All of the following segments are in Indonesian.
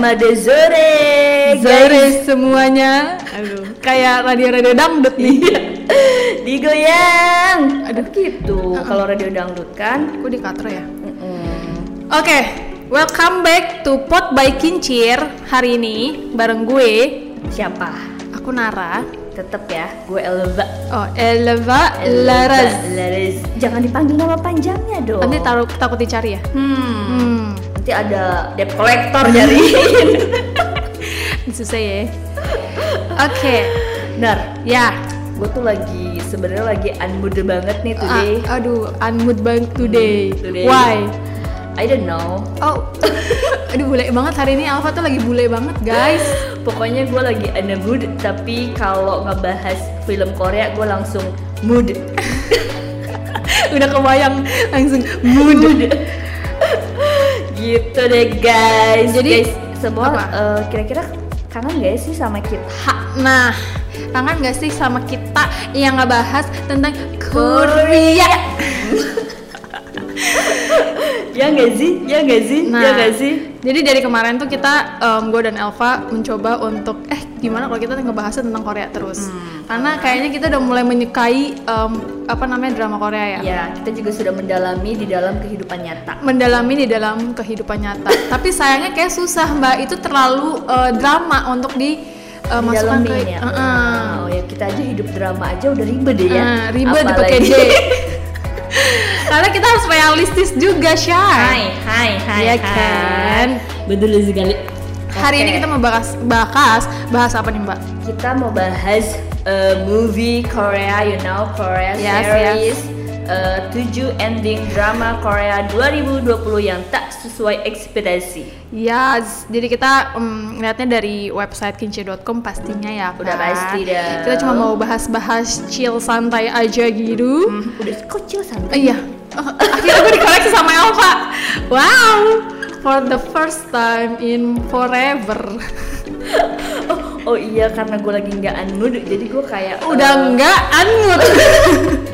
Selamat sore, Sore semuanya. Aduh, kayak radio-radio dangdut nih. Digoyang. Aduh gitu. Kalau radio dangdut kan. Aku di katro ya. mm-mm. Oke, welcome back to Pot by Kincir. Hari ini bareng gue, Siapa? aku Nara. Tetep ya, gue Elva. Oh, Elva Elva Laras. Laras. Jangan dipanggil nama panjangnya dong. Nanti taruh takut dicari ya. Hmm. Hmm, Nanti ada debt collector dari. susah ya. Oke, Nar, ya. gue tuh lagi sebenarnya lagi unmood banget nih today. Ah, aduh, unmood banget today. Today. Why? I don't know. Oh, aduh bule banget hari ini Alfa tuh lagi bule banget guys. Pokoknya gue lagi unmood, tapi kalau ngebahas film Korea gue langsung mood. Udah kebayang langsung mood. Gitu deh guys. Jadi, guys, semua eh, kira-kira kangen gak sih sama kita? Nah, kangen gak sih sama kita yang ngebahas tentang Korea? ya gak sih? Ya gak sih? Nah, ya gak sih? Jadi dari kemarin tuh kita, gue dan Elva mencoba untuk, eh gimana kalau kita ngebahas tentang Korea terus? Hmm. Karena kayaknya kita udah mulai menyukai em, apa namanya drama Korea ya. Ya, kita juga sudah mendalami di dalam kehidupan nyata. Mendalami di dalam kehidupan nyata. Tapi sayangnya kayak susah mbak, itu terlalu eh, drama untuk di eh, masukkan ke. Ya. Heeh. Oh ya kita aja hidup drama aja udah ribet deh ya. Ah, ribet dipakai D. Karena kita harus realistis juga, Syah. Hai, hai, hai, Iya hai. kan? Betul sekali. Hari ini kita mau bahas bahas bahas apa nih, Mbak? kita mau bahas uh, movie Korea, you know Korea Yes, series. uh, 7 ending drama Korea 2020 yang tak sesuai ekspektasi. Yes, jadi kita um, ngeliatnya dari website kinci.com pastinya ya Udah kan? pasti dah. Kita cuma mau bahas-bahas chill santai aja gitu. Hmm, udah kecil Eh, santai. iya, Oh, akhirnya gue dikoleksi sama Elva. Wow, for the first time in forever. Oh, oh iya karena gue lagi nggak unmood jadi gue kayak Udah uh, enggak unmute.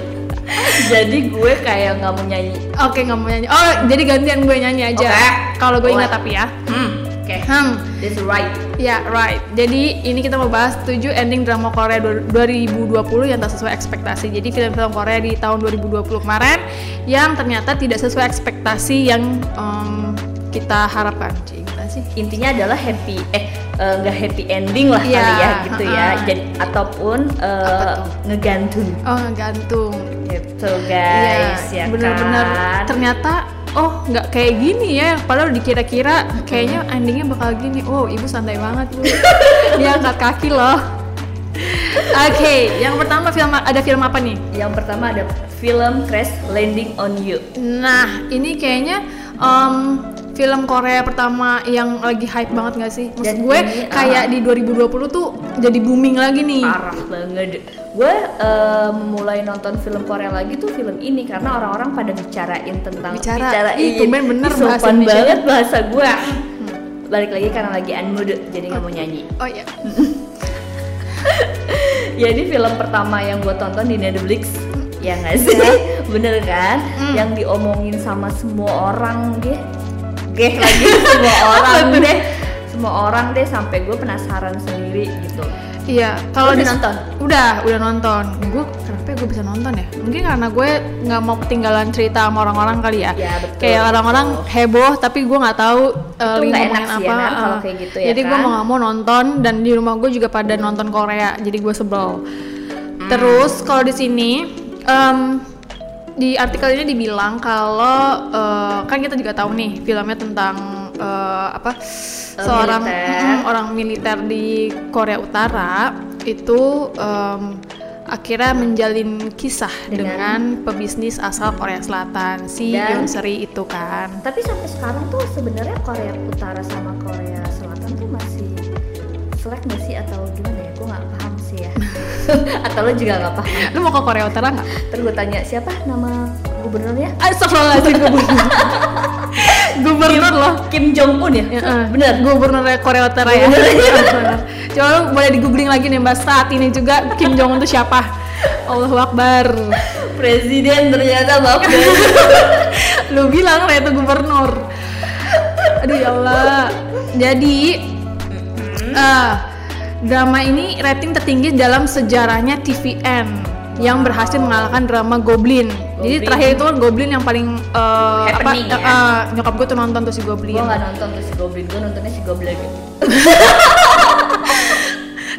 jadi gue kayak nggak mau nyanyi. Oke nggak mau nyanyi. Oh jadi gantian gue nyanyi aja. Oke. Kalau gue ingat tapi ya. Hmm. Hmm. That's right. Ya right. Jadi ini kita mau bahas 7 ending drama Korea du- 2020 yang tak sesuai ekspektasi. Jadi film-film Korea di tahun 2020 kemarin yang ternyata tidak sesuai ekspektasi yang em, kita harapkan. Gimana sih? Intinya adalah happy eh eh, nggak happy ending lah Iya, kali ya gitu ya. uh-uh. Jadi ataupun tuh? ngegantung Oh gantung. gitu guys ya Iya, bener-bener kan. ternyata oh nggak kayak gini ya. Padahal dikira-kira kayaknya endingnya bakal gini. Oh ibu santai banget. Bu dia angkat kaki loh. Oke yang pertama film ada film apa nih? Yang pertama ada film Crash Landing on You. nah ini kayaknya em, film Korea pertama yang lagi hype banget gak sih? Maksud Dan gue ini, kayak ah. di 2020 tuh jadi booming lagi nih. Parah banget. Gue eh, mulai nonton film Korea lagi tuh film ini karena orang-orang pada bicarain tentang Bicara. bicarain. Ih, tumben bener sopan banget bahasa gue. Balik lagi karena lagi unmood jadi nggak mau nyanyi. oh ya Ya ini film pertama yang gue tonton di Netflix. Ya nggak sih? Bener kan? Hmm. Yang diomongin sama semua orang deh. Geh lagi semua orang deh. Semua orang deh sampai gue penasaran sendiri gitu. Iya, kalau Udah di nonton? Udah, udah nonton. Gue kenapa gue bisa nonton ya? Mungkin karena gue nggak mau ketinggalan cerita sama orang-orang kali ya. Ya, betul. Kayak orang-orang heboh, tapi gue nggak tahu uh, lagi ngomongin ya, apa. Nar, kalau uh. kayak gitu ya Jadi gue kan? mau nggak mau nonton dan di rumah gue juga pada nonton Korea, jadi gue sebel. Hmm. Terus kalau di sini, em, di artikel ini dibilang kalau uh, kan kita juga tahu nih filmnya tentang uh, apa seorang militer. mm, orang militer di Korea Utara itu em, akhirnya menjalin kisah dengan, Dengan- pebisnis asal Korea Selatan si Dan- Yoon Seri itu kan. Tapi sampai sekarang tuh sebenarnya Korea Utara sama Korea Selatan tuh masih selek nggak sih atau gimana ya? Gue nggak paham sih ya. atau lo juga nggak paham? Lu mau ke Korea Utara nggak? Terus gue tanya siapa nama gubernurnya? Astagfirullahaladzim gubernur. gubernur loh. Kim Jong Un ya? Ya, eh, Bener. Gubernur Korea Utara ya. Coba lu boleh di googling lagi nih mbak saat ini juga Kim Jong Un itu siapa? Allahu Akbar. Presiden ternyata maaf Lu bilang lah itu gubernur. Aduh ya Allah. Jadi eh, drama ini rating tertinggi dalam sejarahnya TVN yang berhasil mengalahkan drama Goblin. Jadi Goblin. terakhir itu kan Goblin yang paling eh, apa Happening, ya? eh, nyokap gue tuh nonton tuh si Goblin. gue nggak nonton tuh si Goblin gue nontonnya si Goblin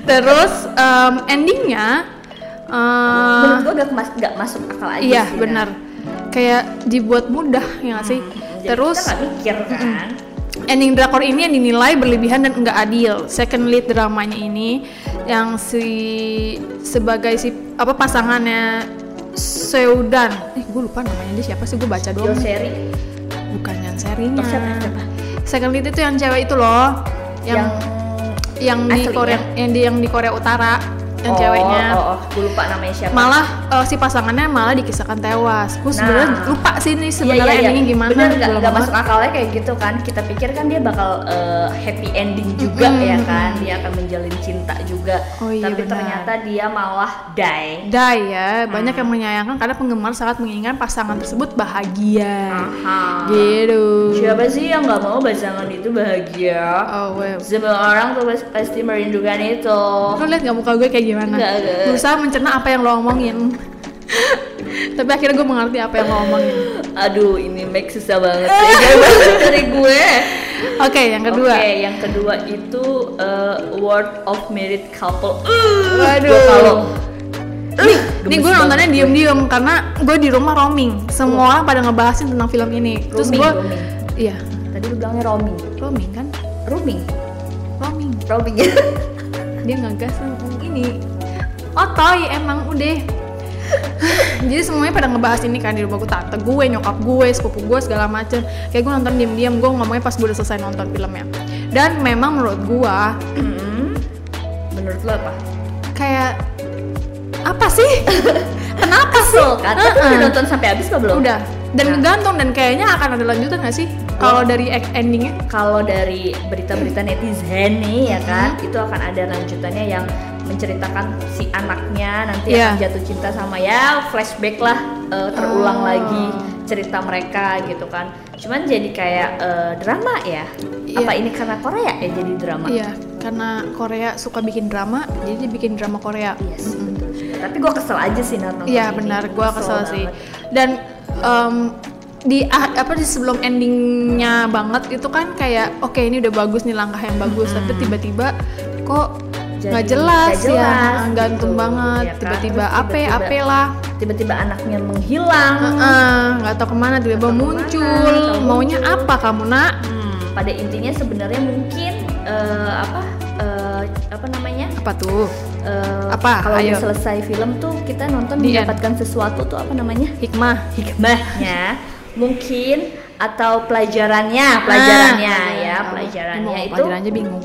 Terus em, endingnya eh, menurut gue gak, mas, gak masuk akal aja iya sih, ya. benar. Kayak dibuat mudah ya nggak sih? Hmm, jadi Terus kita nggak mikir kan ending drakor ini yang dinilai berlebihan dan enggak adil. Second lead dramanya ini yang si sebagai si apa pasangannya Seudan. Eh, gue lupa namanya dia siapa sih? Gue baca Jo doang. seri Bukan yang serinya. Second lead itu yang cewek itu loh. Yang yang, di asli Korea ya? yang di yang di Korea Utara yang oh, ceweknya. oh, oh, gue lupa namanya siapa Malah eh, si pasangannya malah dikisahkan tewas. Gue sebenarnya Nah. lupa sih nih Iya, sebenarnya iya, iya. endingnya gimana. Bener gak, gak masuk akalnya kayak gitu kan Kita pikir kan dia bakal eh, happy ending juga Mm-mm, ya kan Dia akan menjalin cinta juga Oh iya, Tapi benar. ternyata dia malah die Die ya, banyak Hmm. yang menyayangkan karena penggemar sangat menginginkan pasangan tersebut bahagia. Aha. Gitu. Siapa sih yang gak mau pasangan itu bahagia? Oh, well. Semua orang tuh pas- pasti merindukan itu Lo liat gak muka gue kayak gimana? Nggak, nggak. Berusaha mencerna apa yang lo omongin. Tapi akhirnya gue mengerti apa yang lo omongin. Aduh ini make susah banget ya Jauh banget dari gue Oke, yang kedua. Oke, yang kedua itu uh, Word of Married Couple. Uh, Waduh. kalau Nih, gue nontonnya diem-diem karena gue di rumah roaming. Semua orang pada ngebahasin tentang film ini. Terus gue, iya, Tadi lu bilangnya roaming. roaming kan? Roaming. Roaming. Roaming. Dia ngegas ngomong ini. Otoy emang udah. Jadi semuanya pada ngebahas ini kan di rumah gue tante gue, nyokap gue, sepupu gue segala macem. Kayak gue nonton diam-diam, gue ngomongnya pas gue udah selesai nonton filmnya. Dan memang menurut gue Hmm. Menurut lo apa? kayak apa sih? Kenapa sih? Kan? Tapi Heeh. udah nonton sampai habis kok belum? Udah. Dan Nah. ngegantung dan kayaknya akan ada lanjutan gak sih? Kalau dari endingnya? Kalau dari berita-berita netizen nih ya kan, Mm-hmm. itu akan ada lanjutannya yang menceritakan si anaknya nanti Iya. akan jatuh cinta sama ya flashback lah eh, terulang Oh. lagi cerita mereka gitu kan. Cuman jadi kayak eh, drama ya. Iya. Apa ini karena Korea ya jadi drama? Iya, karena Korea suka bikin drama, jadi dia bikin drama Korea. Yes, betul juga. Tapi gue kesel aja sih nonton Iya ini. benar, gue kesel sih. banget. Dan em, di ah- apa di sebelum endingnya banget itu kan kayak oke ini udah bagus nih langkah yang bagus, tapi tiba-tiba kok Jadi nggak jelas, nggak jelas ya, gantung gitu, banget, ya kan? tiba-tiba ape tiba-tiba- ape lah, Tiba-tiba anaknya menghilang. Nggak tahu ke mana tiba-tiba muncul, ke mana, maunya muncul. apa kamu nak? Hmm, pada intinya sebenarnya mungkin eh, apa eh, apa namanya? Apa tuh? Eh, Apa? Kalau Ayo. udah selesai film tuh kita nonton end. mendapatkan sesuatu tuh apa namanya? Hikmah. Hikmahnya mungkin atau pelajarannya, pelajarannya Ah, ya, tahu. pelajarannya itu pelajarannya bingung.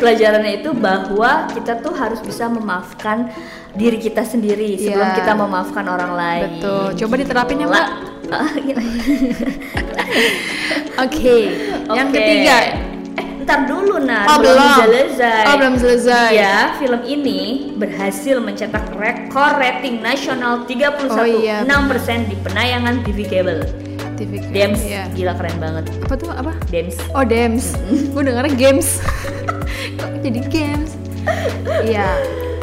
Pelajarannya itu bahwa kita tuh harus bisa memaafkan diri kita sendiri sebelum Iya. kita memaafkan orang lain. Betul. Coba diterapin ya. Mbak. Oke. Yang ketiga. Eh, ntar dulu nah, Oh, belum. selesai. Oh, belum selesai. Ya, film ini berhasil mencetak rekor rating nasional 31,6% Oh, iya, di penayangan TV kabel. TV Dems, Iya. gila keren banget. Apa tuh apa? Dems. Oh, Dems. Gue dengarnya games. Kok jadi games? Iya.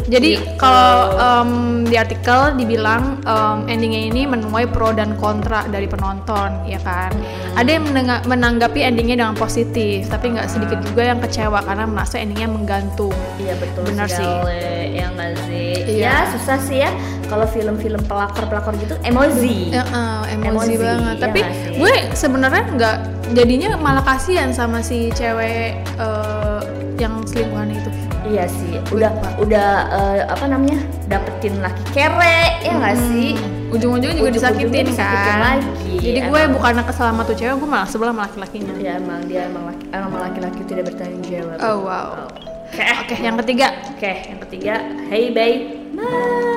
Jadi Gitu. kalau em, di artikel dibilang em, endingnya ini menuai pro dan kontra dari penonton, ya kan? Ada yang menanggapi endingnya dengan positif, tapi nggak sedikit juga yang kecewa karena merasa endingnya menggantung. Iya betul Benar sih. Ya nggak sih? Iya. Ya susah sih ya kalau film-film pelakor-pelakor gitu emosi. Ya, eh, emosi, Emosi, banget. iya Tapi sih? gue sebenarnya nggak jadinya malah kasihan sama si cewek eh, yang selingkuhan itu. Iya sih, udah udah eh, apa namanya dapetin laki kere ya nggak sih? Ujung-ujungnya juga Ujung-ujungnya disakitin kan. lagi, Jadi gue emang. bukan kesel sama tuh cewek, gue malah sebelah sama laki-lakinya. Ya emang dia emang laki, emang laki-laki tidak bertanggung jawab. Oh wow. Oke, Oke, yang ketiga, oke, yang ketiga, Hey Bay, Mama.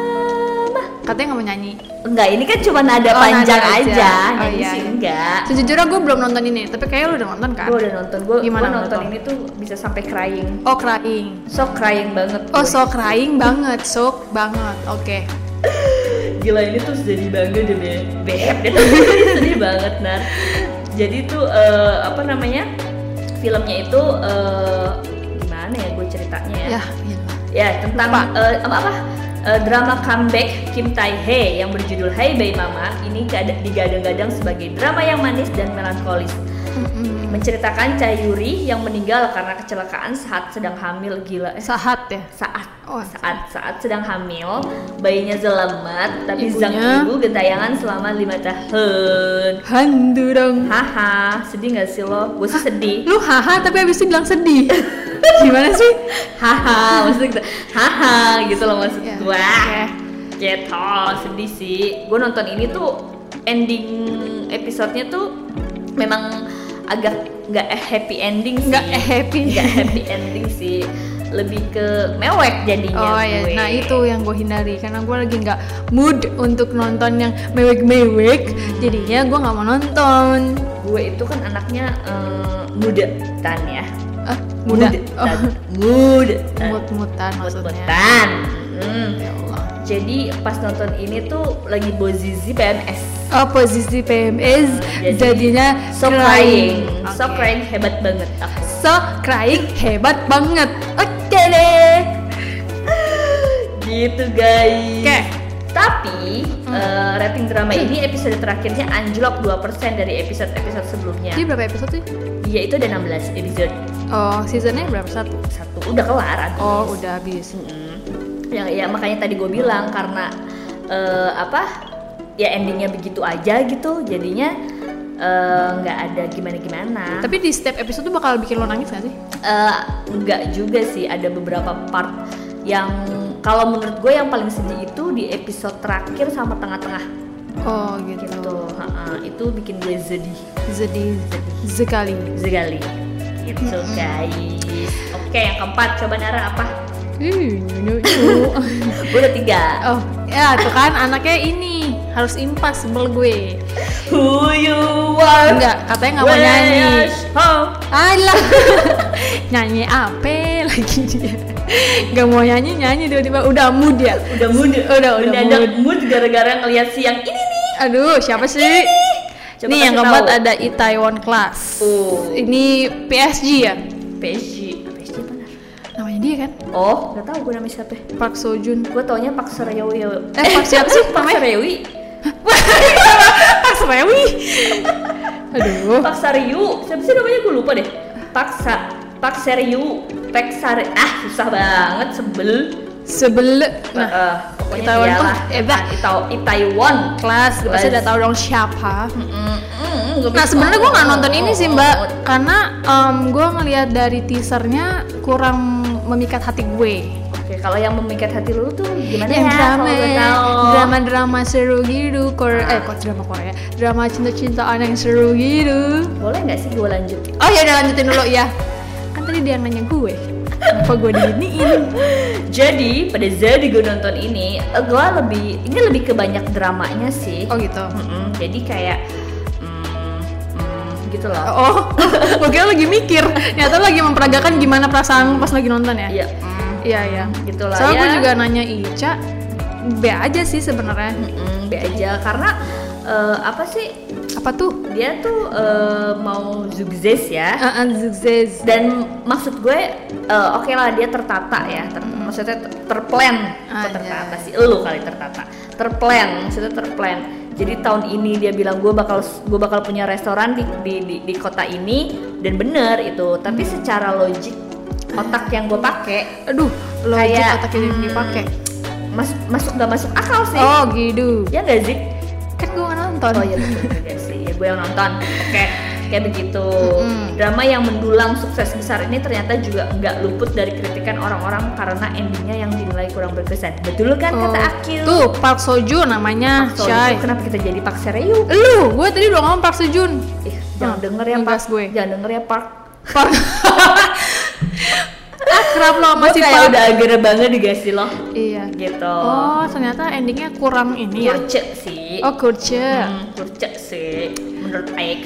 Katanya nggak mau nyanyi. Enggak, ini kan cuma nada Oh, panjang nada aja. aja, Oh, nyanyi iya. sih enggak. Sejujurnya gue belum nonton ini, tapi kayaknya lu udah nonton kan? Gue udah nonton, gue Gimana menurut nonton ini tuh bisa sampai crying, Oh crying. so crying banget. Oh gue. so crying banget, so banget. Oke. Gila ini tuh sedih banget deh Beb Beb sedih banget Nar Jadi tuh eh, apa namanya filmnya itu eh, gimana ya gue ceritanya ya? Ya, iya. Ya tentang Lupa. eh, apa, apa eh, drama comeback Kim Tae Hee yang berjudul Hey Baby Mama ini gada- digadang-gadang sebagai drama yang manis dan melankolis. Menceritakan Cha Yuri yang meninggal karena kecelakaan saat sedang hamil. Gila eh, Sahat ya. saat. Oh, saat. saat. Sedang hamil. Bayinya selamat tapi sang Ibunya? ibu gentayangan selama lima tahun. Handu dong. haha sedih nggak sih lo? Gue sih sedih. Lu haha tapi abis itu bilang sedih. Gimana sih? haha maksudnya gitu haha gitu loh maksud Ya, gue gitu sedih sih. Gue nonton ini tuh ending episodenya tuh memang agak nggak happy ending sih. Nggak happy. nggak happy ending sih. Lebih ke mewek jadinya Oh ya, gue. nah itu yang gue hindari. Karena gue lagi nggak mood untuk nonton yang mewek-mewek, jadinya gue nggak mau nonton. gue itu kan anaknya eh, muda tan ya Ah, muda. Mudetan. Oh, Mudetan. mut-mutan maksudnya. Mut-mutan. Hmm. Ya Allah. Jadi pas nonton ini tuh lagi posisi PMS. Oh posisi PMS Jadi, jadinya So crying, so Oke. crying hebat banget aku. So crying hebat banget. Oke deh. Gitu guys. Oke. Tapi Hmm. eh, rating drama ini episode terakhirnya anjlok 2% dari episode-episode sebelumnya. Jadi berapa episode sih? Dia itu ada 16 episode. Oh seasonnya berapa satu? Satu udah kelar habis. Oh udah habis. Mm-mm. Ya, ya makanya tadi gue bilang karena eh, apa ya endingnya begitu aja gitu jadinya eh, nggak ada gimana-gimana. Tapi di setiap episode tuh bakal bikin lo nangis gak sih? Eh, nggak juga sih ada beberapa part yang kalau menurut gue yang paling sedih itu di episode terakhir sama tengah-tengah Oh gitu. gitu. Ha-ha, itu bikin gue sedih Sedih sekali. sekali. Gitu guys. Oke yang keempat coba Nara apa? Nyu. Gue udah tiga. Oh, ya tuh kan anaknya ini harus impas sebel gue. Who you are? Enggak, katanya nggak mau nyanyi. Oh. Alah, nyanyi apa lagi dia? Gak mau nyanyi nyanyi tiba-tiba udah mood ya. Udah mood, Udah, udah mendadak mood gara-gara ngeliat si yang ini nih. Aduh, siapa sih? Coba Nih yang keempat tahu. ada Itaewon Class. Oh. Ini PSG ya? PSG, PSG benar. Namanya dia kan? Oh, nggak tahu gue namanya siapa. Park Seo Joon. Gue taunya Pak Suryawi. Eh, Pak siapa sih namanya? Suryawi. Pak Serewi. Aduh. Pak Saryu. Siapa sih namanya gue lupa deh. Pak Sa Pak Seryu. Pak Sar ah susah banget sebel. Sebel. Nah, Nah, pokoknya Itaewon dia tuh lah. hebat. Itau Itaewon. kelas, pasti Kelas. udah tahu dong siapa. Mm, mm, mm, Nah sebenarnya gue nggak nonton ini sih mbak, karena gue ngelihat dari teasernya kurang memikat hati gue. Oke, kalau yang memikat hati lu tuh gimana Yang ya? drama, gue tahu. drama-drama seru gitu, Korea, eh kok drama Korea, drama cinta-cintaan yang seru gitu. Boleh nggak sih gue lanjut? Oh ya udah lanjutin dulu ya. Kan tadi dia yang nanya gue, kenapa gue diginiin? Jadi pada saat gue nonton ini, eh, gue lebih ini lebih ke banyak dramanya sih. Oh gitu. Mm-mm, jadi kayak mm, mm, gitu loh. Oh, gue kira lagi mikir, ternyata lagi memperagakan gimana perasaan pas lagi nonton ya. Iya, mm, Iya iya. gitu lah Soalnya ya. gue juga nanya Ica, B aja sih sebenarnya. Be aja karena eh, apa sih Apa tuh? dia tuh eh, mau sukses ya. Uh, Zuzez. Dan maksud gue eh, oke lah dia tertata ya, ter- maksudnya ter- terplan, Kok Anjay. tertata sih, lu kali tertata, terplan, maksudnya terplan. Jadi tahun ini dia bilang gue bakal gue bakal punya restoran di di, di, di kota ini dan bener itu. Tapi secara logik otak yang gue pakai Aduh, logik Kayak, otak ini hmm, dipakai. mas, masuk gak masuk akal sih? Oh gitu. Ya gak sih? Kan gue nonton. Oh iya betul juga sih, ya, gue yang nonton. Oke, kayak begitu. Mm-mm. Drama yang mendulang sukses besar ini ternyata juga nggak luput dari kritikan orang-orang karena endingnya yang dinilai kurang berkesan. Betul kan Oh, kata Akil? Tuh Park Soju namanya So, Shy. itu kenapa kita jadi Pak Sereyu? Lu, gue tadi udah ngomong Park Sejun. Ih, jangan Hmm, denger ya ngegas gue. Jangan denger ya Park. Park. Akrab lo Gue masih kayak Park. udah agar banget di sih loh. Iya. Gitu. Oh, ternyata endingnya kurang ini ya. Kurce sih. Oh, kurce. Hmm, kurce sih. Menurut Aik.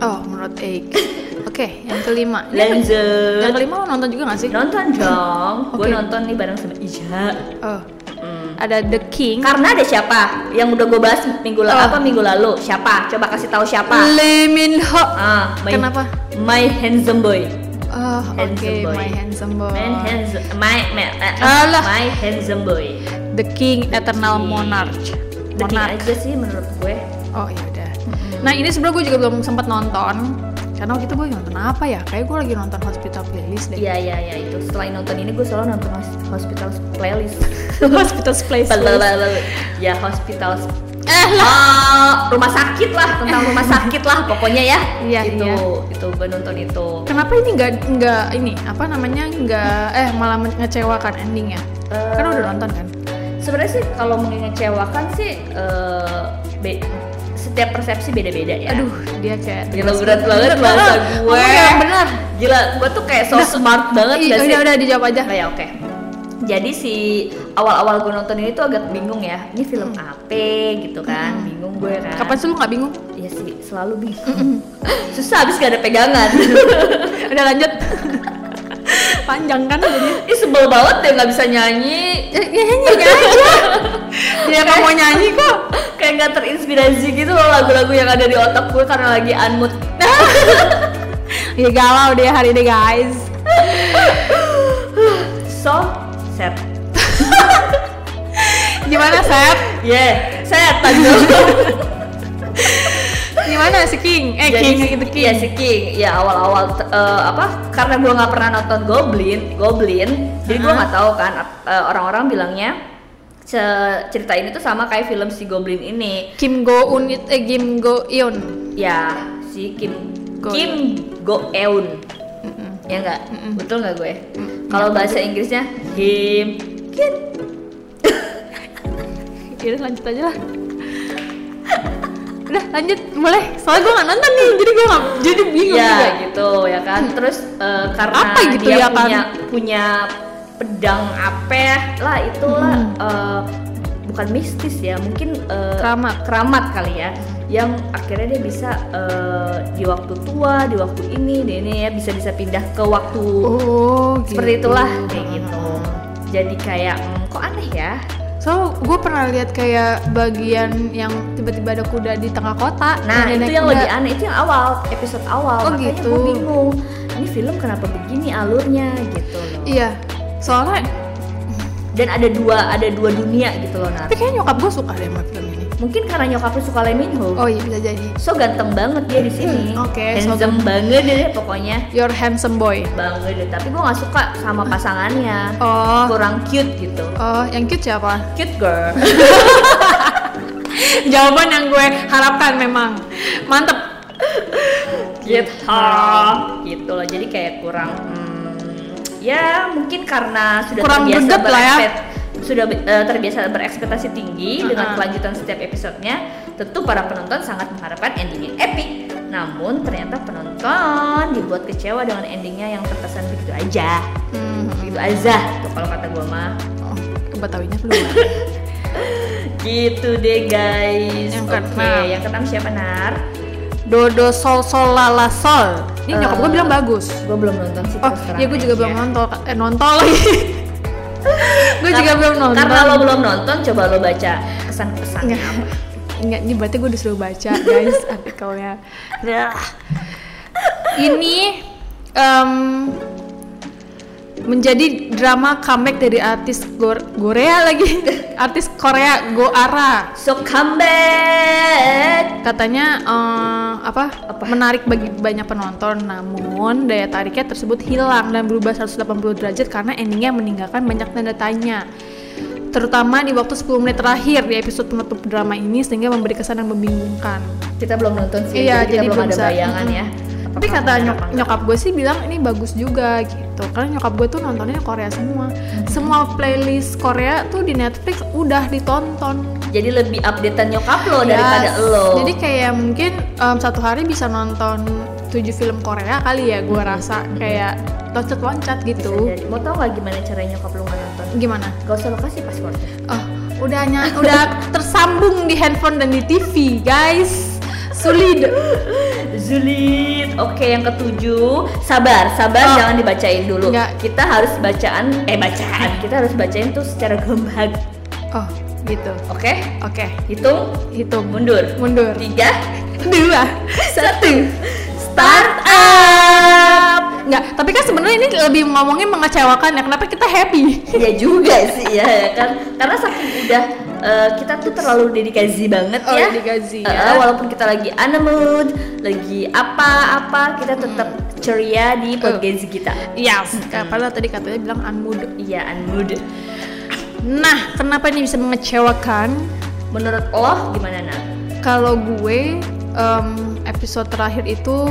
Oh, menurut Eik. Oke, yang kelima. Ini Yang Lanjut. kelima lo nonton juga gak sih? Nonton dong. Gue Oke. nonton nih bareng sama Ija. Oh, Hmm. ada The King. Karena ada siapa? Yang udah gue bahas minggu lalu Oh. apa minggu lalu? Siapa? Coba kasih tahu siapa? Lee Min Ho. Ah, my, Kenapa? My handsome boy. Oh, oke, Handsome boy. my handsome boy. Man handsome, my, my, Alah. my handsome boy. The King Eternal King. Monarch. Monarch. aja sih menurut gue. Oh ya udah. Nah ini sebenarnya gue juga belum sempat nonton. Karena waktu itu gue nonton apa ya? Kayak gue lagi nonton Hospital Playlist deh. Iya iya iya itu. Selain nonton ini gue selalu nonton hos- hospital playlist. Hospital Playlist. Ya hospital. Eh Ah, rumah sakit lah tentang rumah sakit lah pokoknya ya. Iya, itu iya. itu gue nonton itu. Kenapa ini nggak nggak ini apa namanya nggak eh malah mengecewakan endingnya? Eh, Kan udah nonton kan? Sebenarnya sih kalau mengecewakan sih eh, be- setiap persepsi beda-beda ya. Aduh dia kayak Gila berat banget bahasa gue. Oh, yang benar. Gila, gue tuh kayak so smart banget sih? udah udah dijawab aja. Oh, ya oke. Jadi si awal-awal gue nonton ini tuh agak bingung ya. Ini film apa gitu kan? Bingung gue kan. Kapan sih lu nggak bingung? Iya sih, selalu bingung. Susah habis gak ada pegangan. udah lanjut. Panjang kan jadi. Ih sebel banget deh nggak bisa nyanyi. Ya, ya, nyanyi aja. Dia nggak mau nyanyi kok. Kayak nggak terinspirasi gitu loh lagu-lagu yang ada di otak gue karena lagi unmood. Ya galau dia hari ini guys. So sad. Gimana Sep? Yeah, sad aduh. Gimana si King? Eh Jadi King si- itu King. Iya si King. Ya awal-awal eh, apa? Karena gue nggak pernah nonton Goblin, Goblin. Jadi gue Uh-huh. nggak tahu kan. eh, orang-orang bilangnya ce- cerita ini tuh sama kayak film si Goblin ini. Kim Go Un eh Kim Go Eun. Ya si Kim Go- Kim Go Eun. Ya nggak? Betul nggak gue? Kalau bahasa Inggrisnya Kim Kim. Yaudah lanjut aja lah. Udah lanjut boleh. Soalnya gue nggak nonton nih, jadi gue nggak jadi bingung ya juga. gitu ya kan terus eh, karena Apa gitu dia ya kan? punya punya pedang apa lah itulah eh, bukan mistis ya mungkin eh, Keramat. keramat kali ya yang akhirnya dia bisa eh, di waktu tua di waktu ini di ini ya bisa bisa pindah ke waktu Oh, seperti gitu. itulah kayak gitu jadi kayak hmm, kok aneh ya So, gue pernah lihat kayak bagian yang tiba-tiba ada kuda di tengah kota. Nah itu yang kuda. lebih aneh itu yang awal episode awal Oh, makanya gitu. gue bingung ini film kenapa begini alurnya gitu loh Iya, soalnya dan ada dua ada dua dunia gitu loh Nar tapi kayaknya nyokap gue suka deh sama film. Mungkin karena nyokapnya suka Lee Min Ho Oh iya bisa jadi. so ganteng banget dia di sini Hmm, oke, so handsome banget deh pokoknya Your handsome boy. banget deh tapi gue nggak suka sama pasangannya Oh, kurang cute gitu oh yang cute siapa? cute girl Jawaban yang gue harapkan memang. Mantep. gitu gitu loh jadi kayak kurang hmm, ya mungkin karena sudah Kurang terbiasa lah ya. Sudah eh, terbiasa berekspektasi tinggi dengan Uh-uh. kelanjutan setiap episodenya tentu para penonton sangat mengharapkan ending yang epic namun ternyata penonton dibuat kecewa dengan endingnya yang terkesan begitu aja Hmm. begitu aja tuh kalau kata gue mah Oh, Betawinya belum. gitu deh guys Yang oke keenam. yang keenam siapa nar Dodo Sol Sol Lala Sol. Ini nyokap gue Eh, bilang bagus. gue belum nonton sih Oh, iya gue juga belum nonton. Eh nonton lagi. gue juga belum nonton. Karena lo belum nonton, coba lo baca kesan-kesannya Nggak. apa. Enggak, ini berarti gue disuruh baca guys artikelnya. Dah. Ini em, menjadi drama comeback dari artis Korea lagi, artis Korea Goara. So come back. Katanya eh, apa, Apa? menarik bagi banyak penonton, namun daya tariknya tersebut hilang dan berubah 180 derajat karena endingnya meninggalkan banyak tanda tanya. Terutama di waktu 10 menit terakhir di episode penutup drama ini sehingga memberi kesan yang membingungkan. Kita belum nonton sih, Iya, jadi, jadi kita belum belum ada bayangan ya. Tapi kata nyok- nyokap gue sih bilang ini bagus juga gitu. Karena nyokap gue tuh nontonnya Korea semua. Semua playlist Korea tuh di Netflix udah ditonton. Jadi lebih updatean nyokap lo daripada Yes. lo. Jadi kayak mungkin em, satu hari bisa nonton tujuh film Korea kali ya gue rasa kayak loncat-loncat gitu. Mau tau nggak gimana caranya nyokap lo nggak nonton? Gimana? Gak usah lo kasih passwordnya. Oh, udah udah tersambung di handphone dan di TV, guys. Sulit. Zulit. Oke, yang ketujuh, sabar, sabar, Oh. jangan dibacain dulu. Nggak. Kita harus bacaan, eh bacaan. Kita harus bacain tuh secara gamblang. Oh, gitu. Oke? Oke, Hitung, hitung. mundur. Mundur. Tiga, Dua. satu. Start up. Enggak, tapi kan sebenarnya ini lebih ngomongin mengecewakan ya. Kenapa kita happy? Ya juga sih ya ya kan. Karena saking udah eh, kita tuh terlalu dedikasi banget Oh, ya. dedikasi, Eh, ya. walaupun kita lagi on the mood, lagi apa-apa, kita tetap ceria di podcast kita. Yes. Padahal tadi katanya bilang unmood. Iya, on mood. Nah, kenapa ini bisa mengecewakan? Menurut lo gimana nak? Kalau gue em, episode terakhir itu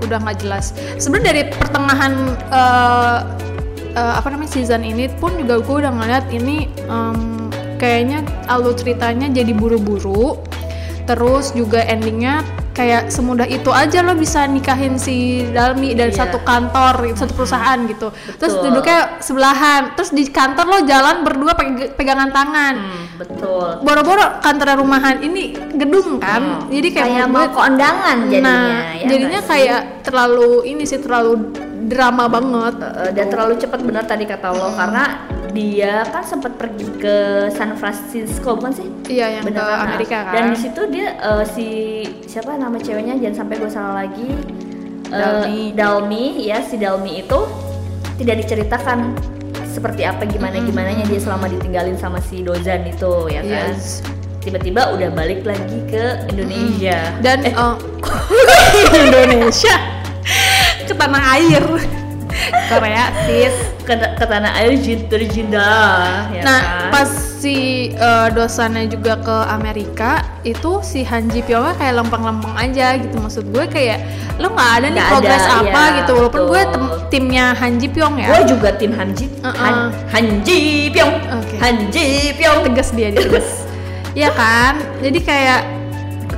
udah nggak jelas. Sebenarnya dari pertengahan eh, eh, apa namanya season ini pun juga gue udah ngeliat ini em, kayaknya alur ceritanya jadi buru-buru. Terus juga endingnya kayak semudah itu aja lo bisa nikahin si Dalmi dari Iya. satu kantor, satu perusahaan gitu. Terus Betul. duduknya sebelahan. Terus di kantor lo jalan berdua peg- pegangan tangan Hmm, betul. boro-boro kantor rumahan ini gedung kan Hmm. jadi kayak, kayak mau kondangan jadinya nah ya jadinya sih? kayak terlalu ini sih terlalu drama banget dan terlalu cepat benar tadi kata lo karena dia kan sempat pergi ke San Francisco bukan sih? iya yang Bener ke kan? Nah, Amerika kan Dan di situ dia eh, si siapa nama ceweknya jangan sampai gue salah lagi. Eh, Dalmi. Dalmi ya si Dalmi itu tidak diceritakan seperti apa gimana gimananya dia selama ditinggalin sama si Dozan itu ya kan. Yes. Tiba-tiba udah balik lagi ke Indonesia. dan eh, eh, Indonesia ke tanah air Korea sis ke, ke tanah air jin- terjinda ya nah kan? pas si eh, dosannya juga ke Amerika itu si Han Ji kayak lempeng-lempeng aja gitu maksud gue kayak lo nggak ada nih progres ada, apa iya, gitu walaupun gue tem- timnya Han Ji Pyong ya Gue juga tim Hanji, Uh-uh. Han, Hanji Pyong, Oke. Hanji Pyong. tegas dia dia tegas Iya kan jadi kayak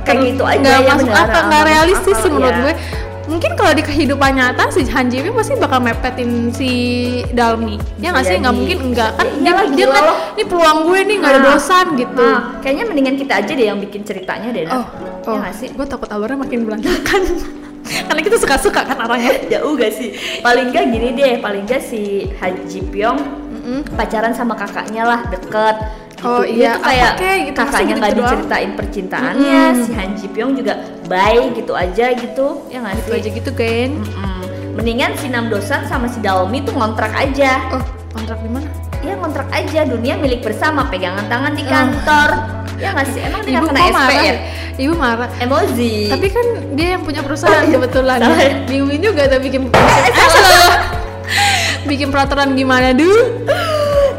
Kayak gitu aja nggak ya, masuk akal nggak realistis sih menurut iya. gue mungkin kalau di kehidupan nyata si Han Ji Pyong pasti bakal mepetin si Dalmi ya nggak sih nggak jadi. mungkin enggak kan Ya dia, iyalah, dia gila kan loh. ini peluang gue nih nggak ada Nah, dosan gitu Nah, kayaknya mendingan kita aja deh yang bikin ceritanya deh. Nak. oh Ya oh nggak sih? gue takut alurnya makin berantakan karena kita suka-suka kan orangnya Jauh gak sih? Paling gak gini deh, paling gak si Haji Pyong Mm-mm. pacaran sama kakaknya lah deket. Gitu. Oh Dia iya, tuh kayak kek gitu, kakaknya nggak gitu doang. diceritain percintaannya, Mm-mm. si Han Ji Pyong juga baik gitu aja gitu, ya nggak itu sih? aja gitu kan Mm-mm. Mendingan si Nam Dosan sama si Dalmi tuh ngontrak aja. oh kontrak di mana Ya ngontrak aja dunia milik bersama pegangan tangan di kantor. Ya nggak sih? Emang dia ibu kena SP marah ya? ibu marah Emosi. Tapi kan dia yang punya perusahaan kebetulan Salah ya. ya? Bingungin juga tuh bikin bikin, bikin peraturan gimana dulu?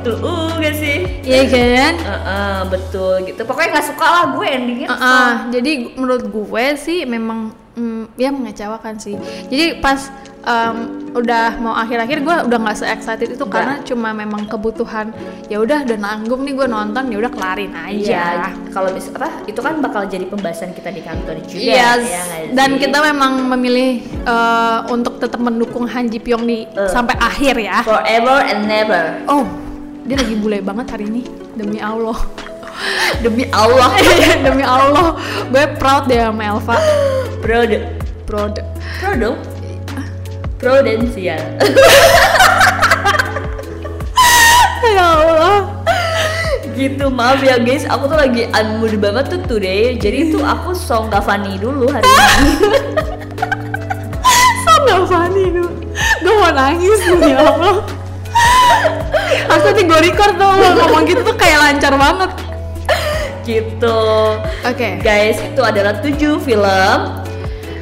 Tuh uh, gak sih? Iya kan? Heeh, betul gitu. Pokoknya nggak suka lah gue endingnya. Ah, ah. jadi menurut gue sih memang mm, ya mengecewakan sih. Jadi pas em, udah mau akhir-akhir gue udah nggak se excited itu Nggak. karena cuma memang kebutuhan ya udah udah nanggung nih gue nonton ya udah kelarin aja. Iya, kalau mis apa itu kan bakal jadi pembahasan kita di kantor juga. Yes. ya nggak Dan kita memang memilih eh, untuk tetap mendukung Han Ji Pyong di Eh. sampai akhir ya. forever and never. Oh, dia lagi bule banget hari ini demi Allah. Demi Allah, demi Allah, gue proud deh sama Elva. Proud, Proud. proud dong. Prudensial. Ya Allah. gitu maaf ya guys, aku tuh lagi unmood banget tuh today. Jadi tuh aku song gak funny dulu hari ini. So gak funny tuh. Gue mau nangis ya Allah. Harus nanti gue record tuh lo ngomong gitu tuh kayak lancar banget. gitu. Oke. Guys, itu adalah tujuh film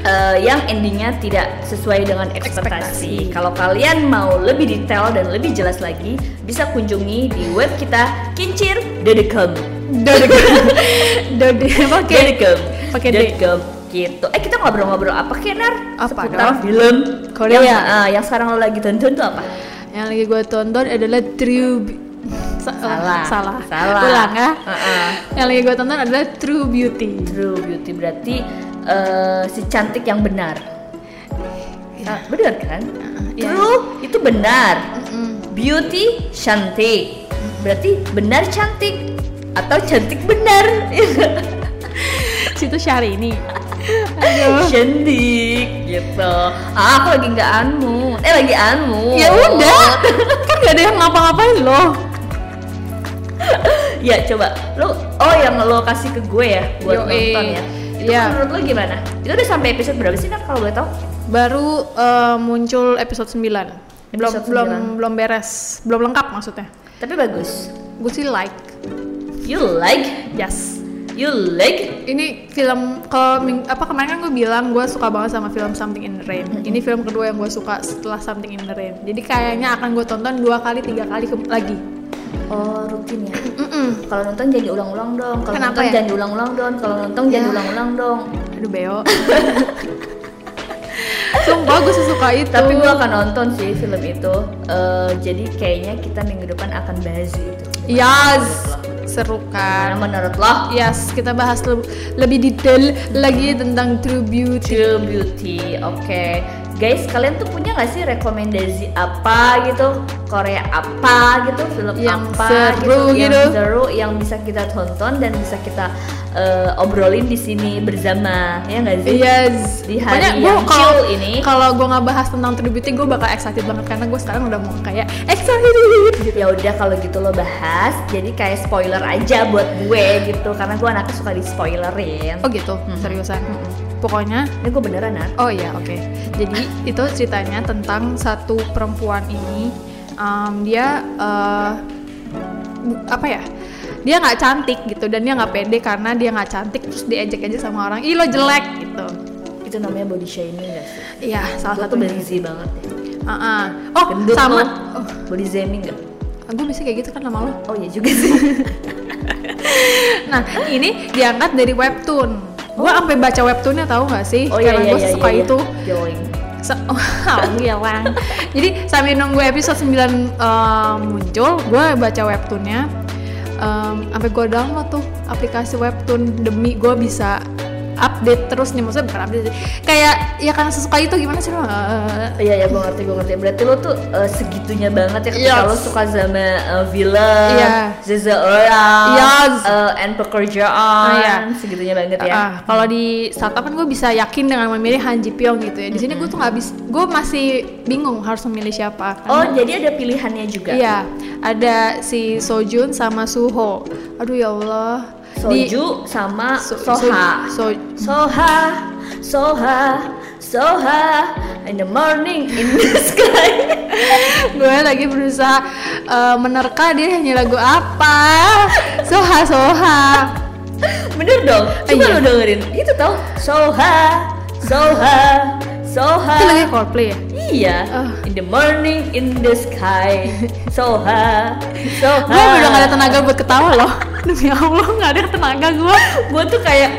eh, yang endingnya tidak sesuai dengan ekspektasi. Kalau kalian mau lebih detail dan lebih jelas lagi, bisa kunjungi di web kita kincir.com. Dode Dode pakai Dedicom. Pakai D. Dedicom. gitu. Eh kita ngobrol-ngobrol apa Kenar? Apa Seputar dong? film Korea. Yang, ah, yang sekarang lo lagi tonton tuh apa? Yang lagi gue tonton adalah True Be- eh, Salah. salah Salah. ulang ya Heeh. yang lagi gue tonton adalah True Beauty True Beauty berarti eh, si cantik yang benar. Ah, benar kan? iya. True itu benar. Mm-mm. Beauty cantik. Berarti benar cantik atau cantik benar. situ Syahrini cantik gitu. Ah, aku lagi nggak anmu. Eh lagi anmu. ya udah kan gak ada yang ngapa-ngapain loh ya coba lu oh yang lo kasih ke gue ya buat Yoi. nonton ya itu Iya. menurut lo gimana itu udah sampai episode berapa sih nak kalau boleh tahu Baru eh, muncul episode 9 belum Episode belum 9. belum beres, belum lengkap maksudnya. tapi bagus Gue sih like. you like Yes. You like Ini film kalau apa kemarin kan gue bilang gue suka banget sama film Something in the Rain. Ini film kedua yang gue suka setelah Something in the Rain. Jadi kayaknya akan gue tonton dua kali tiga kali ke- lagi. oh rutin ya kalau nonton jangan diulang-ulang dong kalau Kenapa nonton ya? jangan diulang-ulang dong kalau nonton jangan Ya. diulang-ulang dong Aduh beo. Sumpah gue sesuka itu. tapi gue akan nonton sih film itu Eh, jadi kayaknya kita minggu depan akan bahas itu Yes, seru karena kan. menurut lo Yes, kita bahas le- lebih detail lagi tentang True Beauty. True Beauty, oke Guys, kalian tuh punya gak sih rekomendasi apa gitu Korea apa gitu, film Yang apa seru Yang gitu. seru, yang bisa kita tonton dan bisa kita eh, obrolin di sini bersama Ya nggak sih? Yes. Di hari gua yang kalau- chill ini. Kalau gue nggak bahas tentang True Beauty, gue bakal excited banget karena gue sekarang udah mau kayak excited gitu. Ya udah kalau gitu lo bahas, jadi kayak spoiler aja buat gue gitu Karena gue anaknya suka di spoilerin Oh gitu, seriusan. Pokoknya Ini gue beneran ah Oh iya, oke. Jadi itu ceritanya tentang satu perempuan ini, um, dia bu- apa ya? Dia nggak cantik gitu dan dia nggak pede karena dia nggak cantik terus diejek aja sama orang. Ih lo jelek gitu. Itu namanya body shaming gak sih? Iya, salah satu benzi banget ya Uh-uh. Oh, Gendut sama. Oh, Body shaming gak? gue bisa kayak gitu kan sama lo. Oh iya juga sih Nah, ini diangkat dari webtoon. Gue sampai baca webtoonnya tahu nggak sih? Oh iya Karena iya gue iya suka iya, itu. Join Se oh, gilang. Jadi sambil nunggu episode 9 um, muncul, gue baca webtoonnya. Um, sampai gue download tuh aplikasi webtoon demi gue bisa update terus nih maksudnya bukan update sih. kayak ya karena sesuka itu gimana sih lo Iya ya gue ngerti gue ngerti. Berarti lo tuh eh, segitunya banget ya ketika Yes. lo suka sama uh, film, Iya. seseorang, Yes. eh, and pekerjaan, Ah, iya. segitunya banget ya. Ah, kalau di startup kan gue bisa yakin dengan memilih Han Ji Pyong gitu ya. Di sini gue tuh nggak bisa, gue masih bingung harus memilih siapa. Oh jadi ada pilihannya juga. Iya, ada si Sojun sama Suho. Aduh ya Allah. Di- Soju sama So- Soha. So- Soha, Soha, Soha, in the morning in the sky. gue lagi berusaha eh, menerka dia nyanyi lagu apa. Soha Soha. Bener dong. Coba Iya. lo dengerin. Itu tau. Soha, Soha, Soha. Itu lagi Coldplay ya? Iya. Oh. In the morning in the sky. Soha, Soha. Gue udah gak ada tenaga buat ketawa loh. Demi Allah gak ada tenaga gue. Gue tuh kayak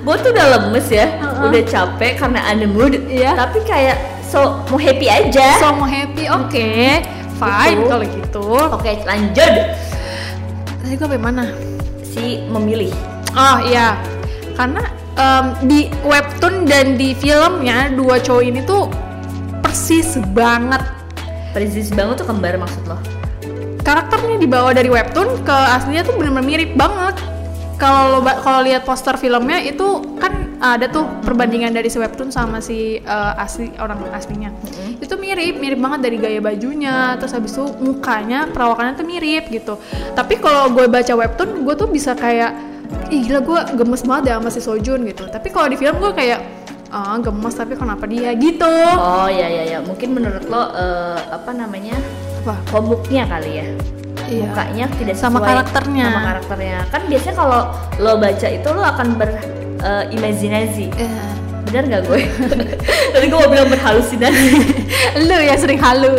gue tuh udah lemes ya, udah capek karena ada mood. Iya. Tapi kayak so mau happy aja. So mau happy, oke. Fine Gitu. kalau gitu. Oke, lanjut. Tadi gue sampai mana? Si memilih. Oh iya, karena em, di webtoon dan di filmnya dua cowok ini tuh persis banget Persis banget tuh kembar maksud lo. karakternya dibawa dari webtoon ke aslinya tuh bener-bener mirip banget. Kalau lo kalau lihat poster filmnya itu kan ada tuh perbandingan dari si webtoon sama si eh, asli orang aslinya. Itu mirip, mirip banget dari gaya bajunya, terus habis itu mukanya, perawakannya tuh mirip gitu. Tapi kalau gue baca webtoon, gue tuh bisa kayak ih gila gue gemes banget ya sama si Sojun gitu. Tapi kalau di film gue kayak ah gemes tapi kenapa dia gitu. Oh ya ya ya, mungkin menurut lo eh, apa namanya Apa? komuknya kali ya? Iya. Mukanya tidak sesuai Sama karakternya. Sama karakternya. Kan biasanya kalau lo baca itu lo akan berimajinasi. Eh, Bener nggak gue? Tadi gue mau bilang berhalusinasi. lu ya sering halu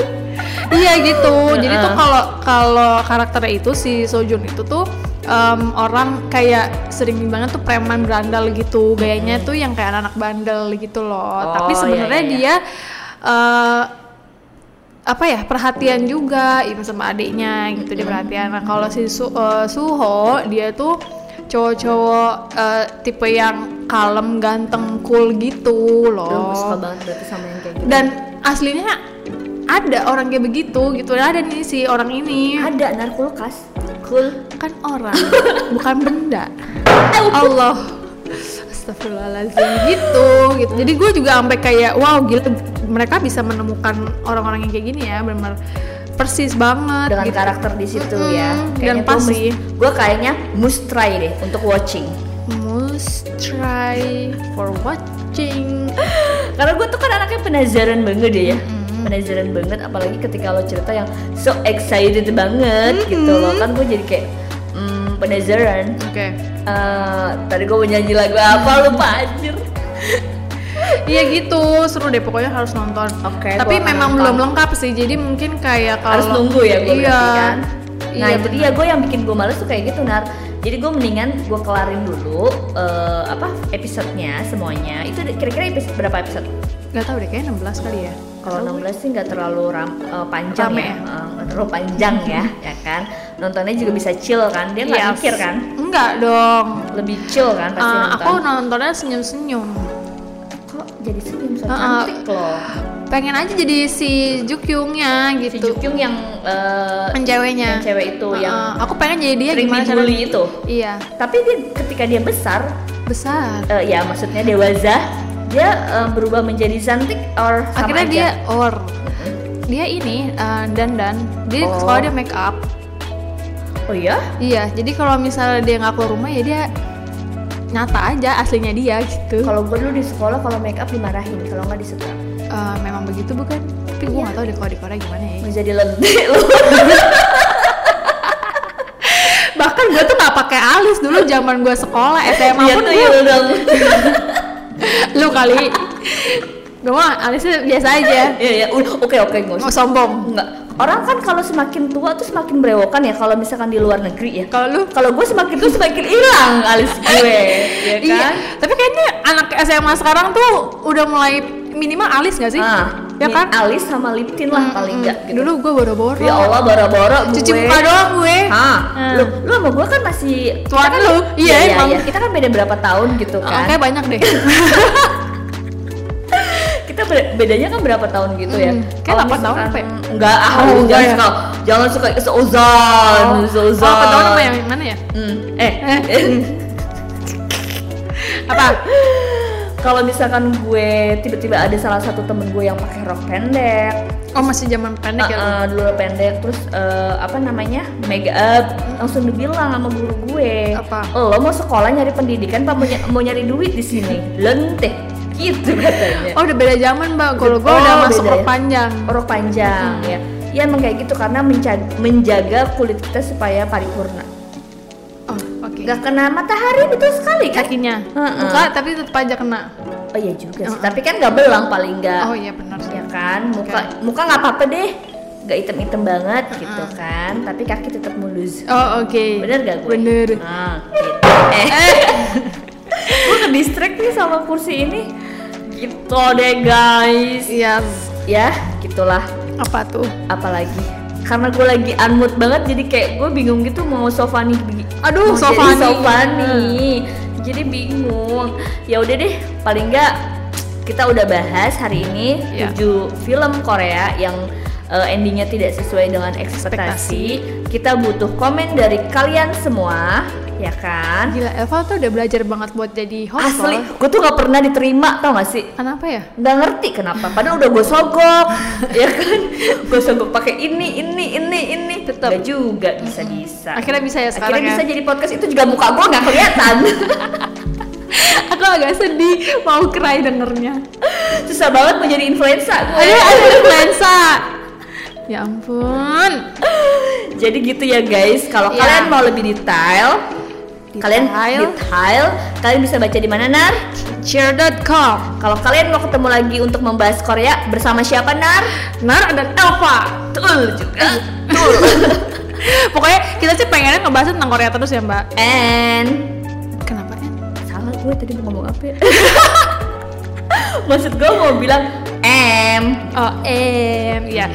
iya gitu jadi tuh kalau kalau karakternya itu si Sojun itu tuh em, orang kayak sering banget tuh preman berandal gitu gayanya tuh yang kayak anak bandel gitu loh Oh, tapi iya, sebenarnya iya, iya. dia eh, apa ya perhatian juga ibu sama adiknya gitu dia perhatian nah kalau si Su- eh, Suho dia tuh cowok-cowok eh, tipe yang kalem ganteng cool gitu loh Lo suka banget berarti sama yang kayak gitu. dan aslinya ada orang kayak begitu gitu ada nih si orang ini Ada narkulkas. Cool. kan orang bukan benda Allah Astagfirullahaladzim gitu gitu jadi gue juga sampai kayak wow gila mereka bisa menemukan orang-orang yang kayak gini ya benar persis banget dengan gitu. karakter di situ Mm-mm, ya. dan pas sih. Gue kayaknya must try deh untuk watching. must try for watching Karena gue tuh kan anaknya penasaran banget deh ya. Penasaran banget apalagi ketika lo cerita yang so excited banget gitu loh. Kan gue jadi kayak mm, penasaran. oke Eh, tadi gue mau nyanyi lagu apa lupa anjir. iya gitu seru deh pokoknya harus nonton Oke, tapi gua akan memang nonton. belum lengkap sih jadi mungkin kayak kalau Harus nunggu ya gue iya kan. Nah Iya, itu dia gue yang bikin gue males tuh kayak gitu nar. Jadi gue mendingan gue kelarin dulu eh, apa episodenya semuanya. Itu kira-kira episode berapa episode? nggak tahu deh kayaknya 16 kali ya Kalau 16 sih nggak terlalu ram, eh, panjang Rame ya? Eh, nggak terlalu panjang ya, ya kan. Nontonnya juga bisa chill kan, dia nggak Yes. mikir kan, enggak dong lebih chill kan pasti Eh, nonton. aku nontonnya senyum-senyum kok jadi senyum so Uh, uh. cantik loh. pengen aja jadi si Jukyungnya Si gitu Jukyung yang eh, yang ceweknya yang cewek itu Uh, yang uh, aku pengen jadi dia gimana caranya itu. iya Tapi dia ketika dia besar, besar eh, ya maksudnya dewasa, dia eh, berubah menjadi cantik or sama akhirnya aja? dia or dia ini uh, dandan dia Oh. sekolah dia make up Oh iya? iya jadi kalau misalnya dia nggak keluar rumah ya dia nyata aja aslinya dia gitu Kalau gue dulu di sekolah kalau make up dimarahin, kalau nggak disetrap. Uh, memang begitu bukan tapi gue Iya. nggak tahu deh kalau di Korea gimana ya Menjadi lentik lu. bahkan gue tuh nggak pakai alis dulu zaman gue sekolah SMA Iya pun tuh gue. lu kali gue mah alisnya biasa aja Iya ya, udah oke oke nggak mau usah. sombong Enggak. Orang kan kalau semakin tua tuh semakin berewokan ya kalau misalkan di luar negeri ya. kalau lu Kalau gue semakin tua semakin hilang alis gue, ya kan? Iya, tapi kayaknya anak SMA sekarang tuh udah mulai minimal alis gak sih? Ah, ya kan? Alis sama lip tint lah paling enggak gitu. Dulu gue boro-boro. Ya Allah boro-boro gue. Cuci muka doang gue. Hah, Hmm. lu, lu sama gue kan masih Tuan kita kan, lu, iya, emang. Kita kan beda berapa tahun gitu Oh, kan? kayak banyak deh. kita be- bedanya kan berapa tahun gitu ya? Hmm, kayak Kalau 8 tahun apa ya? Enggak, ah, Oh, jangan enggak ya? suka, jangan suka seuzan, seuzan. Oh, ketahuan sama yang mana ya? Hmm, eh, Eh. Apa? kalau misalkan gue tiba-tiba ada salah satu temen gue yang pakai rok pendek, Oh, masih zaman pendek ya? lu? uh, uh, dulu pendek, terus uh, apa namanya make up, langsung dibilang sama guru gue, Apa? lo mau sekolah nyari pendidikan, apa mau, ny- mau nyari duit di sini, lenteh, gitu katanya. Oh, udah beda zaman, Mbak. Kalau gue Oh, udah masuk beda rok ya? panjang. rok panjang ya ya emang kayak gitu karena menjaga kulit kita supaya paripurna. Nggak kena matahari betul sekali kan? Kakinya. Muka tapi tetap aja kena. oh iya juga sih. Tapi kan nggak belang paling nggak. Oh iya benar sih. ya kan? Muka muka nggak apa-apa deh. Nggak item-item banget gitu kan? Tapi kaki tetap mulus. Oh, oke. bener gak gue? Bener. nah gitu. Eh. Gue ke distract nih sama kursi ini. Gitu deh guys. Iya. ya gitulah. Apa tuh? apalagi karena gue lagi unmood banget jadi kayak gue bingung gitu mau Sofani Aduh, mau Sofani. jadi Sofani jadi bingung ya udah deh paling nggak kita udah bahas hari ini Ya. tujuh film Korea yang eh, endingnya tidak sesuai dengan ekspektasi. kita butuh komen dari kalian semua ya kan Gila, Eva tuh udah belajar banget buat jadi host asli gue tuh nggak pernah diterima tau gak sih Kenapa ya? nggak ngerti kenapa padahal udah gue sogok ya kan gue sogok pakai ini ini ini ini Tetep. Nggak juga bisa bisa Akhirnya bisa ya sekarang akhirnya ya? bisa jadi podcast itu juga muka gue nggak kelihatan Aku agak sedih mau cry dengernya. susah banget mau jadi influencer gue Aduh, ada influenza. Ya ampun. jadi gitu ya guys kalau Ya. kalian mau lebih detail, kalian Detail. detail kalian bisa baca di mana nar? Share.com kalau kalian mau ketemu lagi untuk membahas Korea bersama siapa nar? Nar dan Elva. Betul juga. Betul. Pokoknya kita sih pengennya ngebahas tentang Korea terus ya mbak. And Kenapa ya? salah gue tadi mau ngomong apa ya? maksud gue mau bilang M. Oh em Ya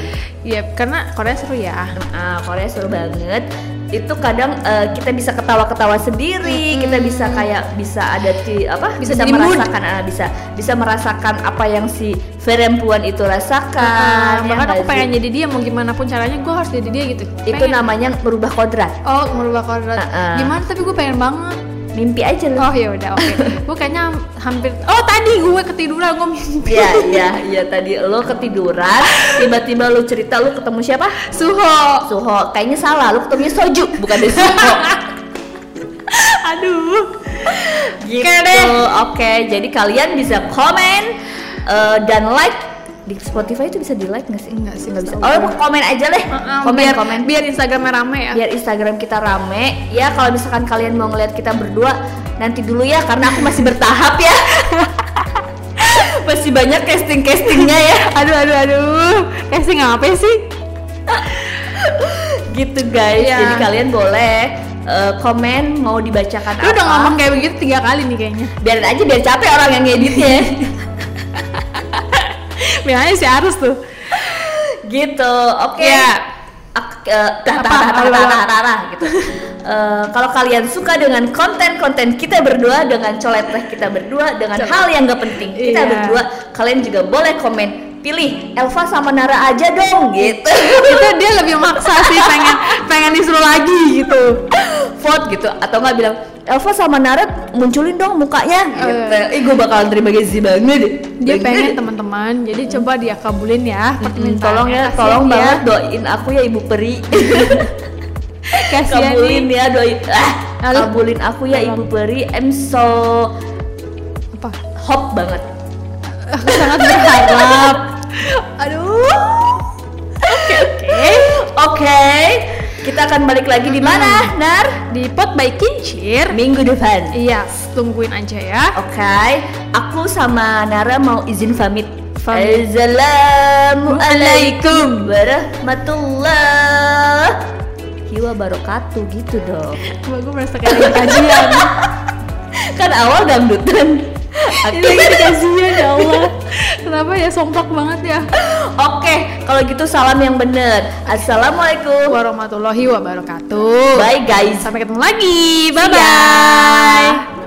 Ya karena Korea seru ya. Ah, Korea seru banget itu kadang eh, kita bisa ketawa-ketawa sendiri kita bisa kayak bisa ada di apa Bisa mood. merasakan ah, bisa bisa merasakan apa yang si perempuan itu rasakan ya Bahkan nggak aku pengen jadi dia mau gimana pun caranya gue harus jadi dia gitu. Itu Pengen. namanya merubah kodrat. Oh merubah kodrat. Uh-uh. Gimana? Tapi gue pengen banget mimpi aja lu Oh ya udah oke. gue kayaknya hampir Oh tadi gue ketiduran gue mimpi. Iya, iya, iya tadi lo ketiduran, tiba-tiba lo cerita lo ketemu siapa? Suho. Suho. Kayaknya salah, lo ketemu Soju, bukan deh Suho. Aduh. gitu. Oke. Oke, jadi kalian bisa komen eh, dan like di Spotify itu bisa di like nggak sih? Enggak sih, Nggak bisa. Oh, komen aja deh. Uh-uh, komen, biar, komen. biar Instagramnya rame ya. biar Instagram kita rame ya kalau misalkan kalian mau ngeliat kita berdua nanti dulu ya karena aku masih bertahap ya masih banyak casting castingnya ya Aduh aduh aduh. Casting apa sih? gitu guys Iya. jadi kalian boleh eh, komen mau dibacakan Lu apa udah ngomong kayak begitu tiga kali nih kayaknya. biarin aja biar capek orang yang ngeditnya Biasanya si Arus tuh. gitu oke Iya. Ak- eh, gitu. Eh, kalau kalian suka dengan konten-konten kita berdua, dengan coleteh kita berdua, dengan Colet. hal yang gak penting kita Iya. berdua, kalian juga boleh komen pilih Elva sama Nara aja dong gitu. itu dia lebih maksa sih pengen pengen disuruh lagi gitu. Vote gitu atau nggak bilang Elva sama Nara munculin dong mukanya gitu. Eh. Gue bakalan terima gaji banget deh. Dia pengen teman-teman. Jadi coba dia kabulin ya permintaannya. tolong ya, tolong banget doain aku ya Ibu Peri. Kabulin nih. ya doain ah, kabulin aku ya Ibu Peri I'm so Apa? hop banget Aku sangat berharap. Aduh. oke oke oke kita akan balik lagi di mana Nar Di pot by Kincir. minggu depan Iya, tungguin aja ya. oke aku sama Nara mau izin pamit. Assalamualaikum warahmatullahi wabarakatuh gitu dong gue merasa kayak kajian. kan awal dangdutan Lagi kajian ya Allah. Kenapa ya somplak banget ya? Oke, kalau gitu salam yang bener. Assalamualaikum. Warahmatullahi wabarakatuh. Bye guys. Sampai ketemu lagi. Bye bye.